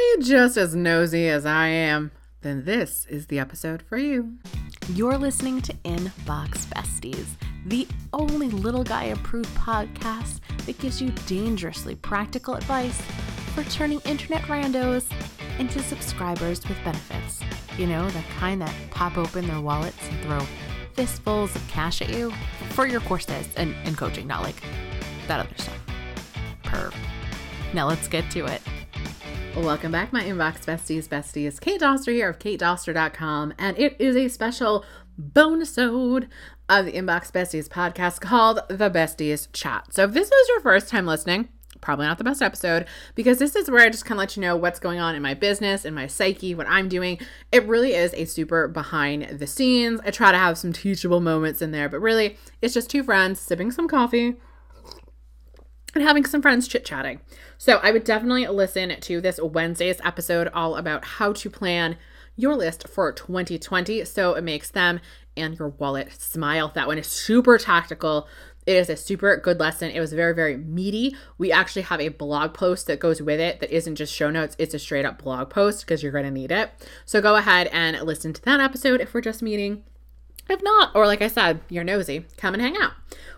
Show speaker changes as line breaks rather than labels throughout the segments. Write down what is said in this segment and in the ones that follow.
you just as nosy as I am? Then this is the episode for you.
You're listening to Inbox Besties, the only little guy approved podcast that gives you dangerously practical advice for turning internet randos into subscribers with benefits. You know, the kind that pop open their wallets and throw fistfuls of cash at you for your courses and, and coaching, not like that other stuff. Perv. Now let's get to it.
Welcome back, my inbox besties. Besties, Kate Doster here of katedoster.com, and it is a special bonus ode of the Inbox Besties podcast called The Besties Chat. So if this is your first time listening, probably not the best episode because this is where I just kind of let you know what's going on in my business, in my psyche, what I'm doing. It really is a super behind the scenes. I try to have some teachable moments in there, but really it's just two friends sipping some coffee and having some friends chit chatting. So I would definitely listen to this Wednesday's episode all about how to plan your list for 2020 so it makes them and your wallet smile. That one is super tactical. It is a super good lesson. It was very, very meaty. We actually have a blog post that goes with it that isn't just show notes, it's a straight up blog post because you're going to need it. So go ahead and listen to that episode if we're just meeting. If not, or like I said, you're nosy, come and hang out.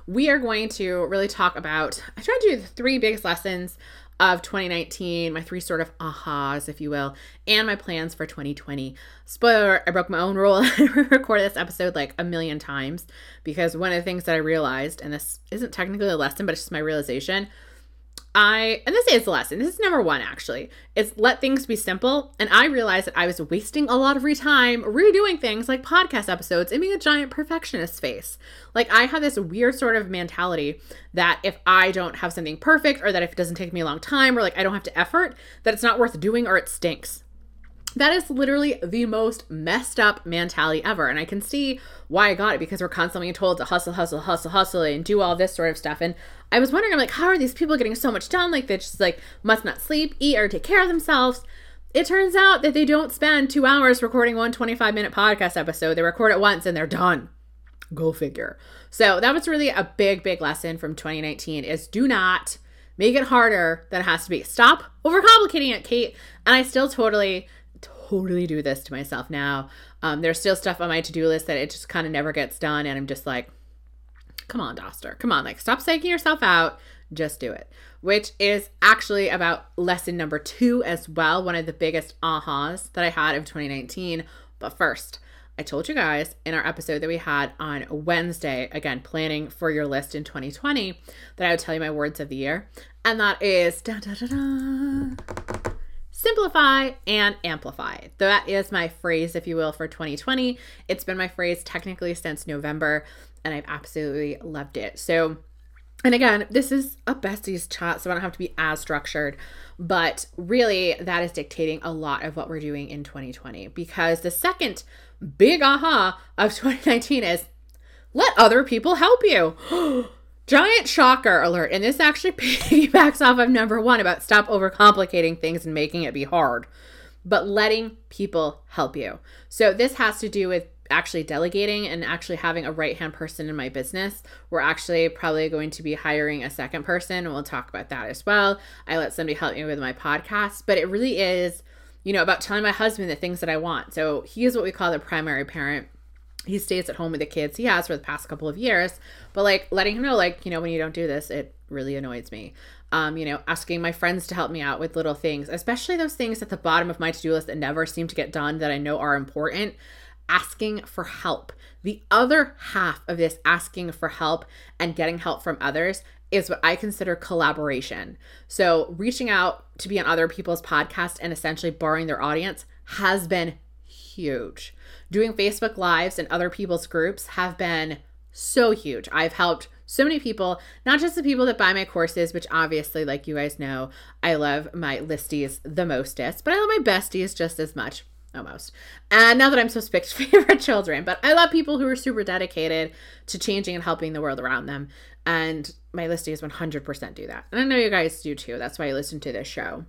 We are going to really talk about, I tried to do the three biggest lessons of 2019, my three sort of ahas, if you will, and my plans for 2020. Spoiler, I broke my own rule. I recorded this episode like a million times because one of the things that I realized, and this isn't technically a lesson, but it's just my realization, I, and this is the lesson. This is number one, actually, is let things be simple. And I realized that I was wasting a lot of free time redoing things like podcast episodes and being a giant perfectionist face. Like, I have this weird sort of mentality that if I don't have something perfect, or that if it doesn't take me a long time, or like I don't have to effort, that it's not worth doing or it stinks. That is literally the most messed up mentality ever. And I can see why I got it because we're constantly told to hustle, hustle, hustle, hustle, and do all this sort of stuff. And I was wondering, I'm like, how are these people getting so much done? Like, they just like must not sleep, eat, or take care of themselves. It turns out that they don't spend two hours recording one 25 minute podcast episode. They record it once and they're done. Go figure. So that was really a big, big lesson from 2019 is do not make it harder than it has to be. Stop overcomplicating it, Kate. And I still totally totally do this to myself now. Um, there's still stuff on my to do list that it just kind of never gets done. And I'm just like, come on, Doster, come on, like stop psyching yourself out. Just do it. Which is actually about lesson number two as well. One of the biggest ahas that I had of 2019. But first, I told you guys in our episode that we had on Wednesday, again, planning for your list in 2020, that I would tell you my words of the year. And that is da da, da, da, simplify and amplify. That is my phrase, if you will, for 2020. It's been my phrase technically since November, and I've absolutely loved it. So, and again, this is a besties chat, so I don't have to be as structured, but really that is dictating a lot of what we're doing in 2020 because the second big aha of 2019 is let other people help you. Giant shocker alert. And this actually piggybacks off of number one about stop overcomplicating things and making it be hard, but letting people help you. So this has to do with actually delegating and actually having a right hand person in my business. We're actually probably going to be hiring a second person, and we'll talk about that as well. I let somebody help me with my podcast, but it really is, you know, about telling my husband the things that I want. So he is what we call the primary parent he stays at home with the kids. He has for the past couple of years. But like letting him know like you know when you don't do this it really annoys me. Um you know asking my friends to help me out with little things especially those things at the bottom of my to-do list that never seem to get done that i know are important. Asking for help. The other half of this asking for help and getting help from others is what I consider collaboration. So, reaching out to be on other people's podcasts and essentially borrowing their audience has been huge. Doing Facebook Lives and other people's groups have been so huge. I've helped so many people, not just the people that buy my courses, which obviously, like you guys know, I love my listies the mostest, but I love my besties just as much, almost. And now that I'm supposed to pick favorite children, but I love people who are super dedicated to changing and helping the world around them. And my listies 100% do that. And I know you guys do too. That's why I listen to this show.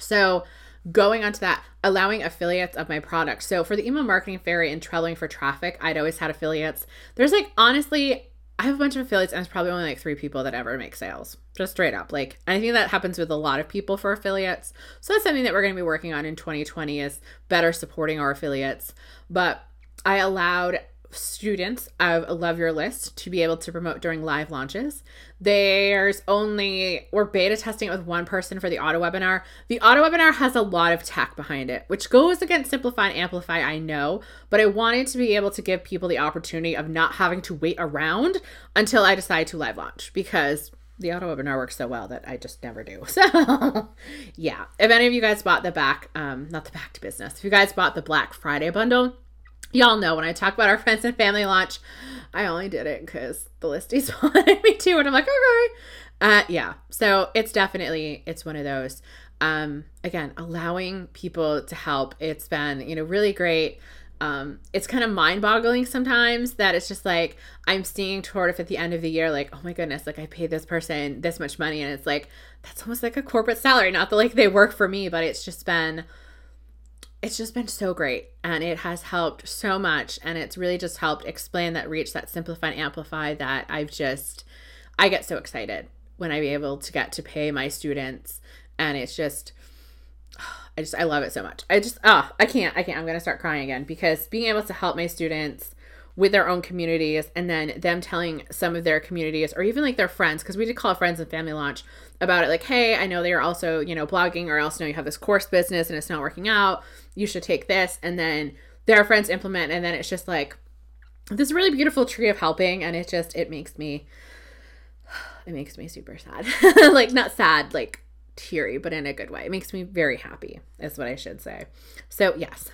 So, going onto that, allowing affiliates of my product. So for the email marketing fairy and traveling for traffic, I'd always had affiliates. There's like honestly I have a bunch of affiliates and it's probably only like three people that ever make sales. Just straight up. Like I think that happens with a lot of people for affiliates. So that's something that we're going to be working on in 2020 is better supporting our affiliates. But I allowed students of Love Your List to be able to promote during live launches. There's only, we're beta testing it with one person for the auto webinar. The auto webinar has a lot of tech behind it, which goes against Simplify and Amplify, I know, but I wanted to be able to give people the opportunity of not having to wait around until I decide to live launch because the auto webinar works so well that I just never do. So, yeah. If any of you guys bought the back, um, not the back to business, if you guys bought the Black Friday bundle, y'all know when I talk about our friends and family launch, I only did it because the listies wanted me to, and I'm like, okay. Uh, yeah. So it's definitely it's one of those. Um, again, allowing people to help. It's been you know really great. Um, it's kind of mind boggling sometimes that it's just like I'm seeing toward if at the end of the year, like, oh my goodness, like I paid this person this much money, and it's like that's almost like a corporate salary. Not that like they work for me, but it's just been it's just been so great and it has helped so much and it's really just helped explain that reach that simplify and amplify that i've just i get so excited when i be able to get to pay my students and it's just i just i love it so much. I just oh i can't i can't i'm gonna start crying again because being able to help my students with their own communities and then them telling some of their communities or even like their friends because we did call friends and family launch about it like hey i know they're also you know blogging or else know you have this course business and it's not working out. You should take this. And then their friends implement and then it's just like this really beautiful tree of helping and it just it makes me it makes me super sad. Like not sad like teary but in a good way it makes me very happy is what i should say so yes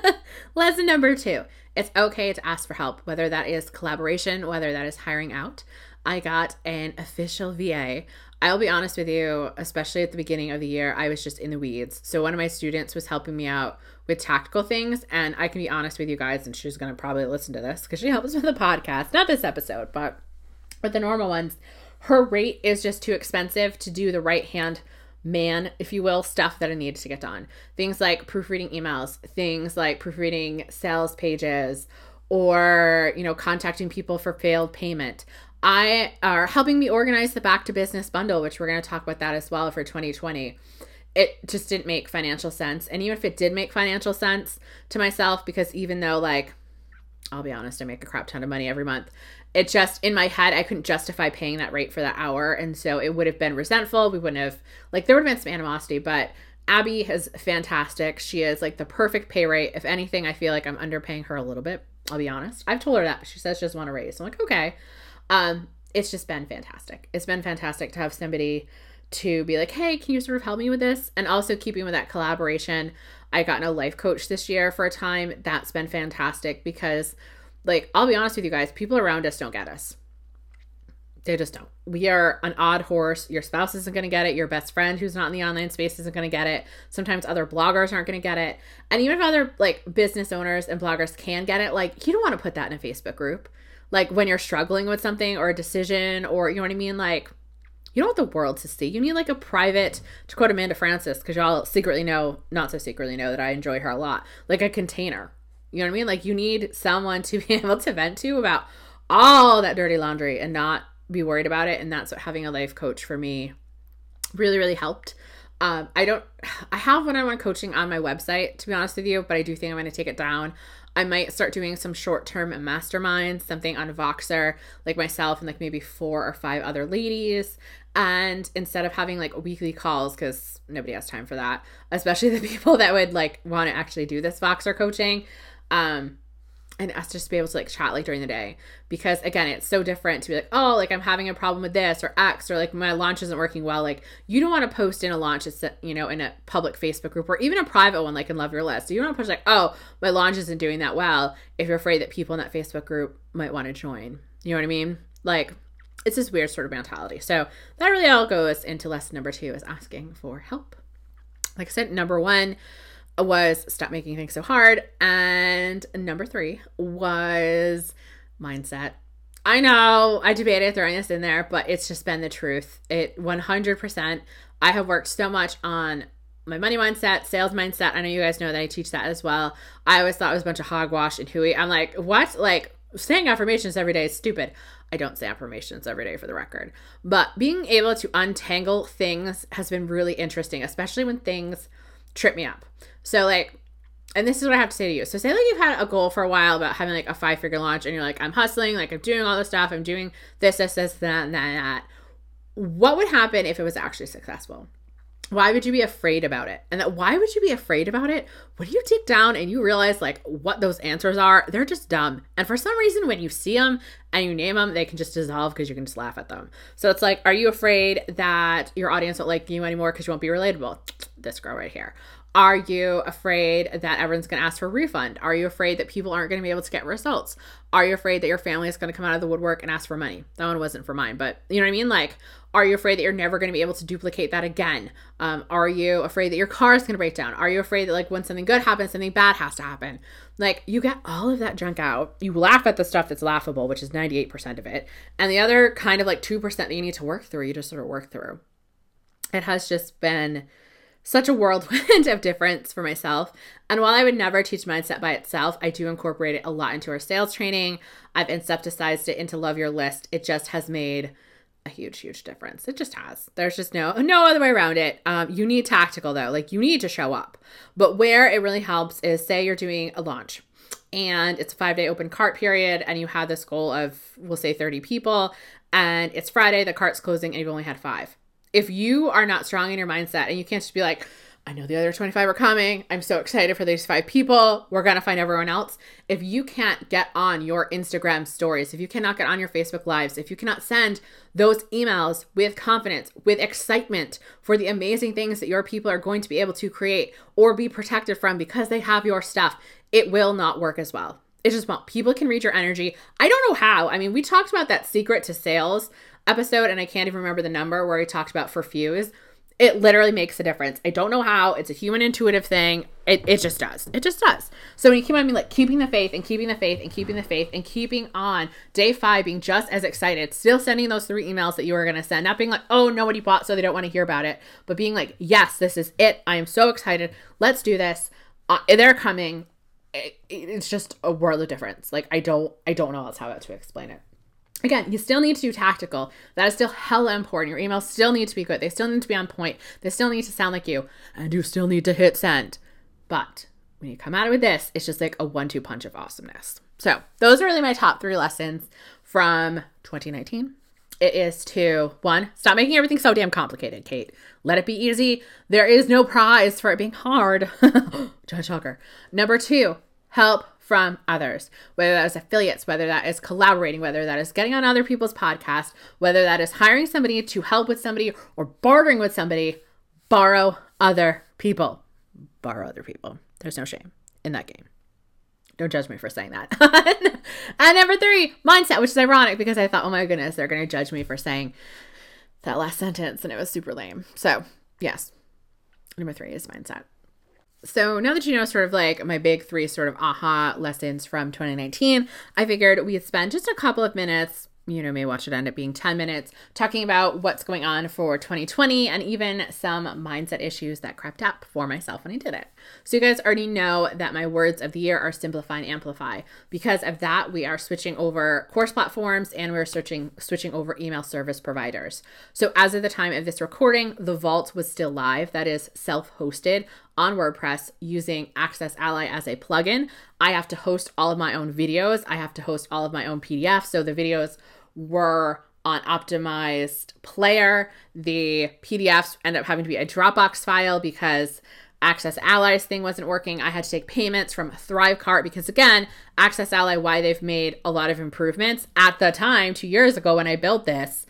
lesson number two it's okay to ask for help, whether that is collaboration, whether that is hiring out. I got an official VA. I'll be honest with you, especially at the beginning of the year, I was just in the weeds. So one of my students was helping me out with tactical things, and I can be honest with you guys, and she's gonna probably listen to this because she helps with the podcast, not this episode, but with the normal ones. Her rate is just too expensive to do the right hand man, if you will, stuff that I needed to get done. Things like proofreading emails, things like proofreading sales pages, or, you know, contacting people for failed payment. I are helping me organize the back to business bundle, which we're going to talk about that as well for 2020. It just didn't make financial sense. And even if it did make financial sense to myself, because even though, like, I'll be honest, I make a crap ton of money every month it just in my head I couldn't justify paying that rate for that hour, and so it would have been resentful. We wouldn't have like there would have been some animosity, but Abby is fantastic. She is like the perfect pay rate. If anything, I feel like I'm underpaying her a little bit. I'll be honest. I've told her that. But she says she doesn't want to raise. I'm like, okay. Um, it's just been fantastic. It's been fantastic to have somebody to be like, hey, can you sort of help me with this? And also keeping with that collaboration. I got a life coach this year for a time. That's been fantastic because like I'll be honest with you guys, people around us don't get us. They just don't. We are an odd horse. Your spouse isn't going to get it. Your best friend who's not in the online space isn't going to get it. Sometimes other bloggers aren't going to get it. And even if other like business owners and bloggers can get it, like you don't want to put that in a Facebook group. Like when you're struggling with something or a decision or you know what I mean? Like you don't want the world to see. You need like a private, to quote Amanda Frances, because y'all secretly know, not so secretly know that I enjoy her a lot, like a container you know what I mean? Like you need someone to be able to vent to about all that dirty laundry and not be worried about it. And that's what having a life coach for me really, really helped. Um, I don't, I have one on one coaching on my website, to be honest with you, but I do think I'm going to take it down. I might start doing some short term masterminds, something on Voxer, like myself and like maybe four or five other ladies. And instead of having like weekly calls, because nobody has time for that, especially the people that would like want to actually do this Voxer coaching, um, and us just be able to like chat like during the day. Because again it's so different to be like oh like i'm having a problem with this or x or like my launch isn't working well. Like you don't want to post in a launch it's you know in a public facebook group or even a private one like in love your list. So you don't want to push like oh my launch isn't doing that well if you're afraid that people in that facebook group might want to join. You know what i mean? Like it's this weird sort of mentality. So that really all goes into lesson number two is asking for help. Like i said number one was stop making things so hard. And number three was mindset. I know I debated throwing this in there, but it's just been the truth. It 100%. I have worked so much on my money mindset, sales mindset. I know you guys know that I teach that as well. I always thought it was a bunch of hogwash and hooey. I'm like, what? Like saying affirmations every day is stupid. I don't say affirmations every day for the record. But being able to untangle things has been really interesting, especially when things trip me up. So, like, and this is what I have to say to you. So, say like you've had a goal for a while about having like a five figure launch, and you're like, I'm hustling, like, I'm doing all this stuff, I'm doing this, this, this, that, and that, and that. What would happen if it was actually successful? why would you be afraid about it? And that why would you be afraid about it? When you dig down and you realize like what those answers are, they're just dumb. And for some reason, when you see them and you name them, they can just dissolve because you can just laugh at them. So it's like, are you afraid that your audience won't like you anymore because you won't be relatable? This girl right here. Are you afraid that everyone's going to ask for a refund? Are you afraid that people aren't going to be able to get results? Are you afraid that your family is going to come out of the woodwork and ask for money? That one wasn't for mine, but you know what I mean? Like, are you afraid that you're never going to be able to duplicate that again? Um, are you afraid that your car is going to break down? Are you afraid that, like, when something good happens, something bad has to happen? Like, you get all of that junk out. You laugh at the stuff that's laughable, which is 98% of it. And the other kind of like 2% that you need to work through, you just sort of work through. It has just been such a whirlwind of difference for myself. And while I would never teach mindset by itself, I do incorporate it a lot into our sales training. I've incepticized it into Love Your List. It just has made a huge, huge difference. It just has. There's just no no other way around it. Um, you need tactical though, like you need to show up. But where it really helps is say you're doing a launch and it's a five day open cart period, and you have this goal of we'll say 30 people, and it's Friday, the cart's closing, and you've only had five if you are not strong in your mindset and you can't just be like, I know the other 25 are coming. I'm so excited for these five people. We're going to find everyone else. If you can't get on your Instagram stories, if you cannot get on your Facebook lives, if you cannot send those emails with confidence, with excitement for the amazing things that your people are going to be able to create or be protected from because they have your stuff, it will not work as well. It just won't. People can read your energy. I don't know how. I mean, we talked about that secret to sales episode, and I can't even remember the number where he talked about for Fuse. It literally makes a difference. I don't know how. It's a human intuitive thing. It, it just does. It just does. So when you keep on being like keeping the faith and keeping the faith and keeping the faith and keeping on day five being just as excited, still sending those three emails that you were going to send, not being like, oh, nobody bought, so they don't want to hear about it, but being like, yes, this is it. I am so excited. Let's do this. Uh, they're coming. It, it's just a world of difference. Like I don't, I don't know else how to explain it. Again, you still need to do tactical. That is still hella important. Your emails still need to be good. They still need to be on point. They still need to sound like you. And you still need to hit send. But when you come out with this, it's just like a one two punch of awesomeness. So, those are really my top three lessons from 2019. It is to one, stop making everything so damn complicated, Kate. Let it be easy. There is no prize for it being hard. John Shocker. Number two, help from others, whether that is affiliates, whether that is collaborating, whether that is getting on other people's podcasts, whether that is hiring somebody to help with somebody or bartering with somebody, borrow other people. Borrow other people. There's no shame in that game. Don't judge me for saying that. and number three, mindset, which is ironic because I thought, oh my goodness, they're going to judge me for saying that last sentence and it was super lame. So, yes, number three is mindset so now that you know sort of like my big three sort of aha lessons from 2019, I figured we'd spend just a couple of minutes you know, may watch it end up being 10 minutes talking about what's going on for 2020 and even some mindset issues that crept up for myself when I did it. So, you guys already know that my words of the year are simplify and amplify. Because of that, we are switching over course platforms and we're switching switching over email service providers. So, as of the time of this recording, the vault was still live, that is self-hosted on WordPress using Access Ally as a plugin. I have to host all of my own videos. I have to host all of my own PDFs. So the videos were on optimized player. The PDFs end up having to be a Dropbox file because Access Allies thing wasn't working. I had to take payments from Thrivecart because, again, Access Ally, why they've made a lot of improvements at the time, two years ago when I built this,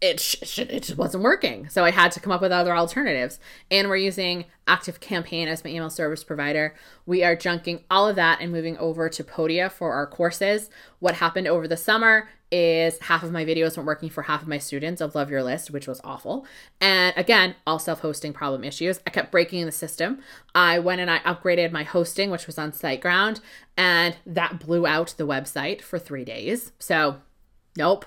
it, sh- it just wasn't working. So I had to come up with other alternatives. And we're using Active Campaign as my email service provider. We are junking all of that and moving over to Podia for our courses. What happened over the summer is half of my videos weren't working for half of my students of Love Your List, which was awful. And again, all self hosting problem issues. I kept breaking the system. I went and I upgraded my hosting, which was on SiteGround, and that blew out the website for three days. So, nope,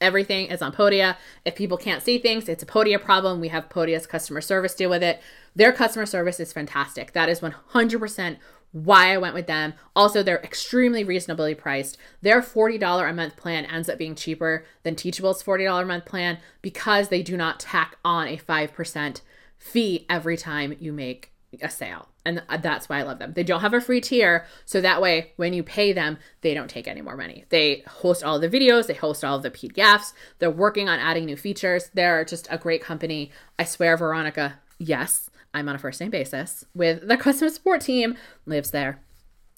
Everything is on Podia. If people can't see things, it's a Podia problem. We have Podia's customer service deal with it. Their customer service is fantastic. That is 100% why I went with them. Also, they're extremely reasonably priced. Their $40 a month plan ends up being cheaper than Teachable's $40 a month plan because they do not tack on a 5% fee every time you make a sale. And that's why I love them. They don't have a free tier. So that way, when you pay them, they don't take any more money. They host all the videos, they host all the PDFs. They're working on adding new features. They're just a great company. I swear, Veronica, yes, I'm on a first name basis with the customer support team, lives there.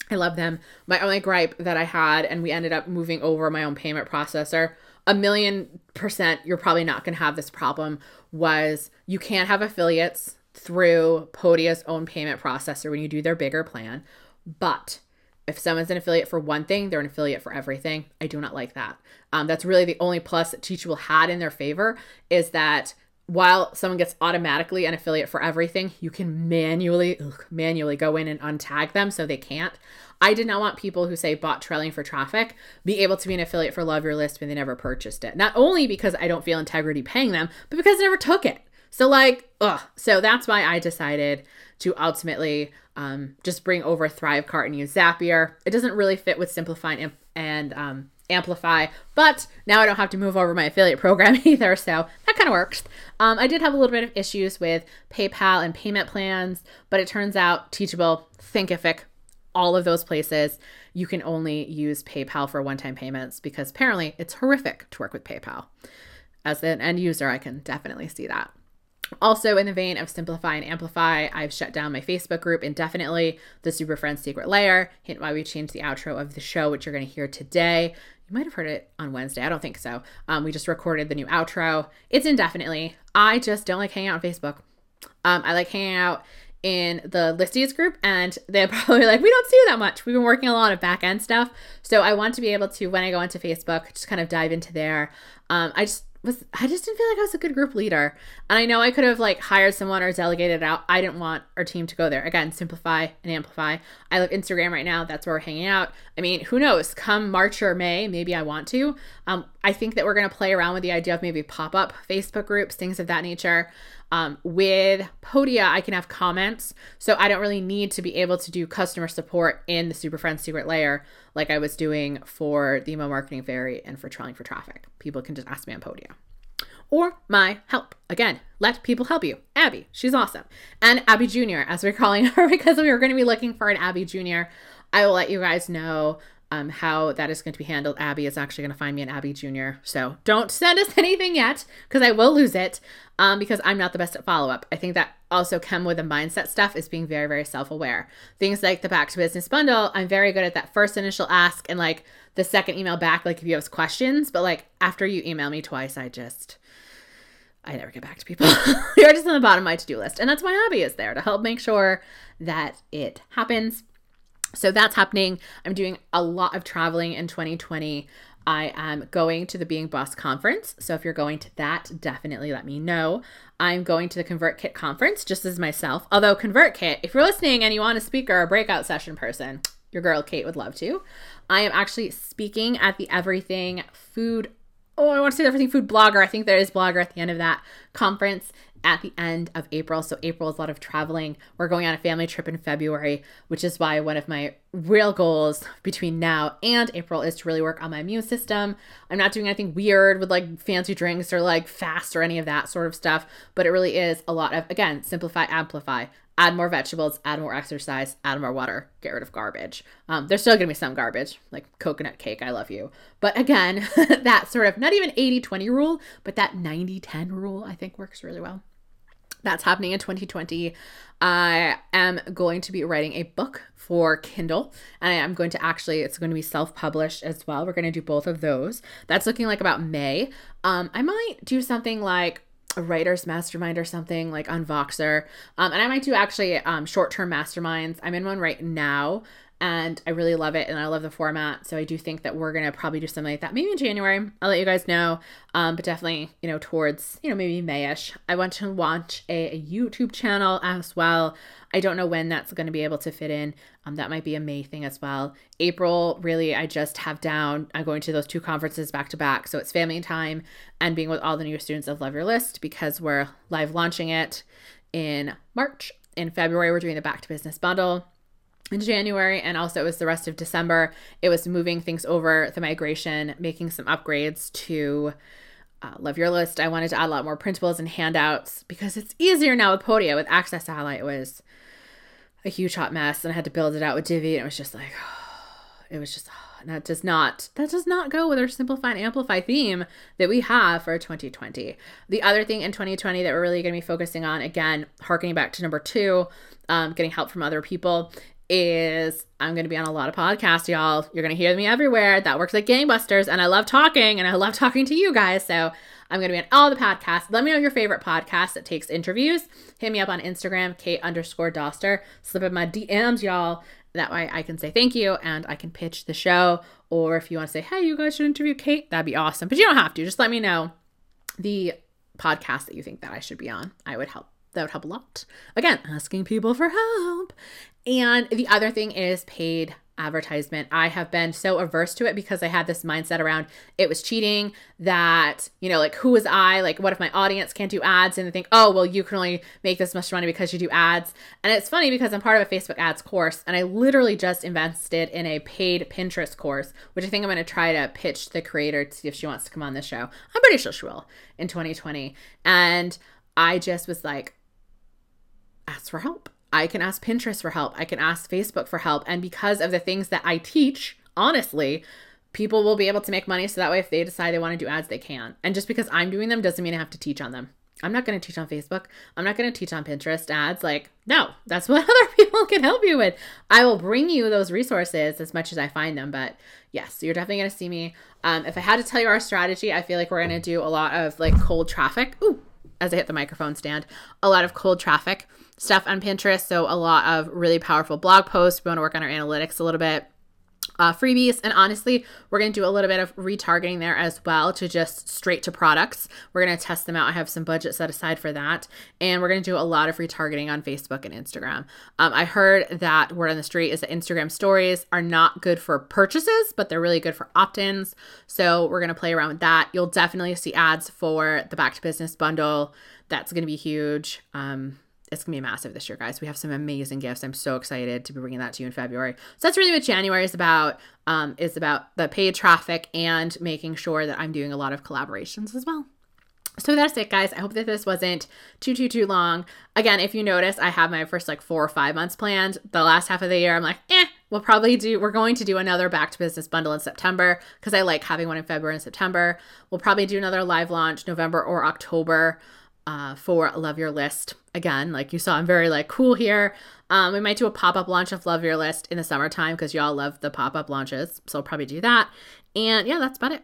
I love them. My only gripe that I had, and we ended up moving over my own payment processor, a million percent, you're probably not going to have this problem, was you can't have affiliates through Podia's own payment processor when you do their bigger plan. But if someone's an affiliate for one thing, they're an affiliate for everything. I do not like that. Um, that's really the only plus that Teachable had in their favor is that while someone gets automatically an affiliate for everything, you can manually ugh, manually go in and untag them so they can't. I did not want people who say bought trailing for traffic be able to be an affiliate for Love Your List when they never purchased it. Not only because I don't feel integrity paying them, but because they never took it. So like, ugh. So that's why I decided to ultimately um, just bring over Thrivecart and use Zapier. It doesn't really fit with Simplify and, and um, Amplify, but now I don't have to move over my affiliate program either, so that kind of works. Um, I did have a little bit of issues with PayPal and payment plans, but it turns out Teachable, Thinkific, all of those places, you can only use PayPal for one time payments because apparently it's horrific to work with PayPal. As an end user, I can definitely see that. Also, in the vein of simplify and amplify, I've shut down my Facebook group indefinitely, the Super Friends Secret Lair. Hint why we changed the outro of the show, which you're going to hear today. You might have heard it on Wednesday. I don't think so. Um, we just recorded the new outro. It's indefinitely. I just don't like hanging out on Facebook. Um, I like hanging out in the listies group, and they're probably like, we don't see you that much. We've been working a lot of back end stuff. So I want to be able to, when I go into Facebook, just kind of dive into there. Um, I just was I just didn't feel like I was a good group leader. And I know I could have like hired someone or delegated out. I didn't want our team to go there. Again, simplify and amplify. I love Instagram right now. That's where we're hanging out. I mean, who knows? Come March or May, maybe I want to. Um, I think that we're gonna play around with the idea of maybe pop up Facebook groups, things of that nature. Um, with Podia, I can have comments, so I don't really need to be able to do customer support in the Super Friends secret lair like I was doing for the email marketing fairy and for trailing for traffic. People can just ask me on Podia. Or my help. Again, let people help you. Abby, she's awesome. And Abby Jr., as we're calling her, because we were going to be looking for an Abby Jr. I will let you guys know um, how that is going to be handled. Abby is actually going to find me an Abby Jr. So don't send us anything yet because I will lose it um, because I'm not the best at follow up. I think that also come with the mindset stuff is being very, very self aware. Things like the back to business bundle, I'm very good at that first initial ask and like the second email back, like if you have questions. But like after you email me twice, I just. I never get back to people. You're just on the bottom of my to do list. And that's why Abby is there to help make sure that it happens so that's happening. I'm doing a lot of traveling in 2020. I am going to the Being Boss conference. So if you're going to that, definitely let me know. I'm going to the ConvertKit conference just as myself. Although ConvertKit, if you're listening and you want a speaker or a breakout session person, your girl Kate would love to. I am actually speaking at the Everything Food oh, I want to say everything food blogger. I think there is blogger at the end of that conference at the end of April. So April is a lot of traveling. We're going on a family trip in February, which is why one of my real goals between now and April is to really work on my immune system. I'm not doing anything weird with like fancy drinks or like fast or any of that sort of stuff, but it really is a lot of again, simplify, amplify. Add more vegetables, add more exercise, add more water, get rid of garbage. Um, there's still gonna be some garbage, like coconut cake, I love you. But again, that sort of not even 80 20 rule, but that 90 10 rule I think works really well. That's happening in 2020. I am going to be writing a book for Kindle, and I am going to actually, it's going to be self published as well. We're going to do both of those. That's looking like about May. Um, I might do something like a writer's mastermind or something like on Voxer. Um, and I might do actually um, short term masterminds. I'm in one right now and I really love it and I love the format. So I do think that we're gonna probably do something like that maybe in January. I'll let you guys know, um, but definitely you know towards you know maybe Mayish. I want to launch a, a YouTube channel as well. I don't know when that's going to be able to fit in. Um, that might be a May thing as well. April, really, I just have down. I'm going to those two conferences back to back, so it's family time and being with all the new students of Love Your List because we're live launching it in March. In February, we're doing the Back to Business bundle in January, and also it was the rest of December. It was moving things over, the migration, making some upgrades to uh, Love Your List. I wanted to add a lot more printables and handouts because it's easier now with Podia. With Access Ally, it was a huge hot mess, and I had to build it out with Divi, and it was just like, it was just that does not that does not go with our simplify and amplify theme that we have for 2020 the other thing in 2020 that we're really going to be focusing on again harkening back to number two um, getting help from other people is I'm going to be on a lot of podcasts, y'all. You're going to hear me everywhere. That works like gangbusters. And I love talking and I love talking to you guys. So I'm going to be on all the podcasts. Let me know your favorite podcast that takes interviews. Hit me up on Instagram, Kate underscore Doster. Slip in my DMs, y'all. That way I can say thank you and I can pitch the show. Or if you want to say, hey, you guys should interview Kate, that'd be awesome. But you don't have to. Just let me know the podcast that you think that I should be on. I would help that would help a lot. Again, asking people for help. And the other thing is paid advertisement. I have been so averse to it because I had this mindset around it was cheating that, you know, like who was I? Like what if my audience can't do ads and they think, "Oh, well you can only make this much money because you do ads." And it's funny because I'm part of a Facebook ads course and I literally just invested in a paid Pinterest course, which I think I'm going to try to pitch the creator to see if she wants to come on the show. I'm pretty sure she will in 2020. And I just was like, ask for help. I can ask Pinterest for help. I can ask Facebook for help. And because of the things that I teach, honestly, people will be able to make money so that way if they decide they want to do ads, they can. And just because I'm doing them doesn't mean I have to teach on them. I'm not going to teach on Facebook. I'm not going to teach on Pinterest ads. Like, no, that's what other people can help you with. I will bring you those resources as much as I find them. But yes, you're definitely going to see me. Um, if I had to tell you our strategy, I feel like we're going to do a lot of like cold traffic. Ooh, as I hit the microphone stand, a lot of cold traffic stuff on Pinterest. So, a lot of really powerful blog posts. We want to work on our analytics a little bit. Uh, freebies. And honestly we're going to do a little bit of retargeting there as well to just straight to products. We're going to test them out. I have some budget set aside for that. And we're going to do a lot of retargeting on facebook and instagram. Um, i heard that word on the street is that instagram stories are not good for purchases but they're really good for opt-ins. So we're going to play around with that. You'll definitely see ads for the back to business bundle. That's going to be huge. Um, it's gonna be massive this year, guys. We have some amazing gifts. I'm so excited to be bringing that to you in February. So that's really what January is about. Um, is about the paid traffic and making sure that I'm doing a lot of collaborations as well. So that's it, guys. I hope that this wasn't too, too, too long. Again, if you notice, I have my first like four or five months planned. The last half of the year, I'm like, eh, we'll probably do, we're going to do another back to business bundle in September because I like having one in February and September. We'll probably do another live launch November or October uh, for Love Your List. Again, like you saw, I'm very like cool here. Um, we might do a pop up launch of Love Your List in the summertime because y'all love the pop up launches. So I'll probably do that. And yeah, that's about it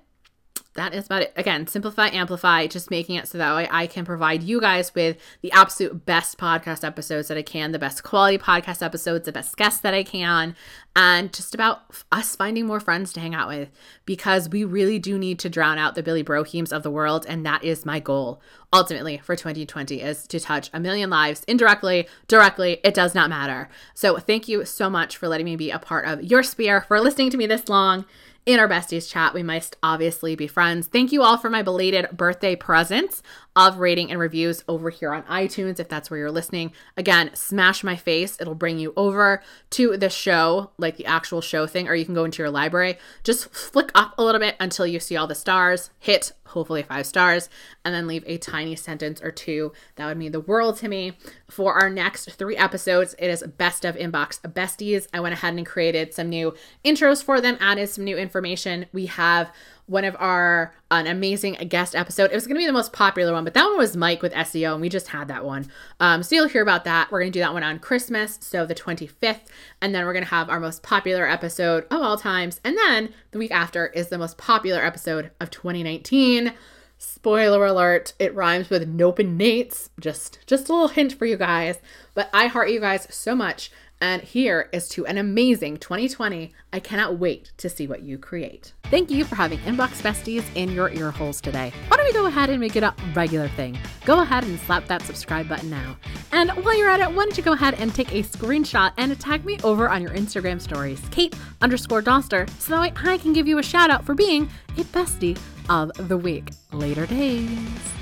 that is about it. Again, simplify, amplify, just making it so that way I can provide you guys with the absolute best podcast episodes that I can, the best quality podcast episodes, the best guests that I can, and just about us finding more friends to hang out with because we really do need to drown out the Billy Broheems of the world. And that is my goal ultimately for 2020 is to touch a million lives indirectly, directly. It does not matter. So thank you so much for letting me be a part of your sphere, for listening to me this long in our besties chat. We must obviously be friends. Thank you all for my belated birthday presents of rating and reviews over here on iTunes if that's where you're listening. Again, smash my face. It'll bring you over to the show, like the actual show thing, or you can go into your library. Just flick up a little bit until you see all the stars. Hit hopefully five stars, and then leave a tiny sentence or two. That would mean the world to me. For our next three episodes, it is Best of Inbox Besties. I went ahead and created some new intros for them, added some new information. We have one of our an amazing guest episode. It was going to be the most popular one, but that one was Mike with SEO, and we just had that one. Um, so you'll hear about that. We're going to do that one on Christmas, so the 25th, and then we're going to have our most popular episode of all times, and then the week after is the most popular episode of 2019. Spoiler alert, it rhymes with Nope and Nate's. Just just a little hint for you guys. But I heart you guys so much. And here is to an amazing 2020. I cannot wait to see what you create.
Thank you for having Inbox Besties in your ear holes today. Why don't we go ahead and make it a regular thing? Go ahead and slap that subscribe button now. And while you're at it, why don't you go ahead and take a screenshot and tag me over on your Instagram stories, Kate underscore Doster, so that way I can give you a shout out for being a bestie of the week. Later days.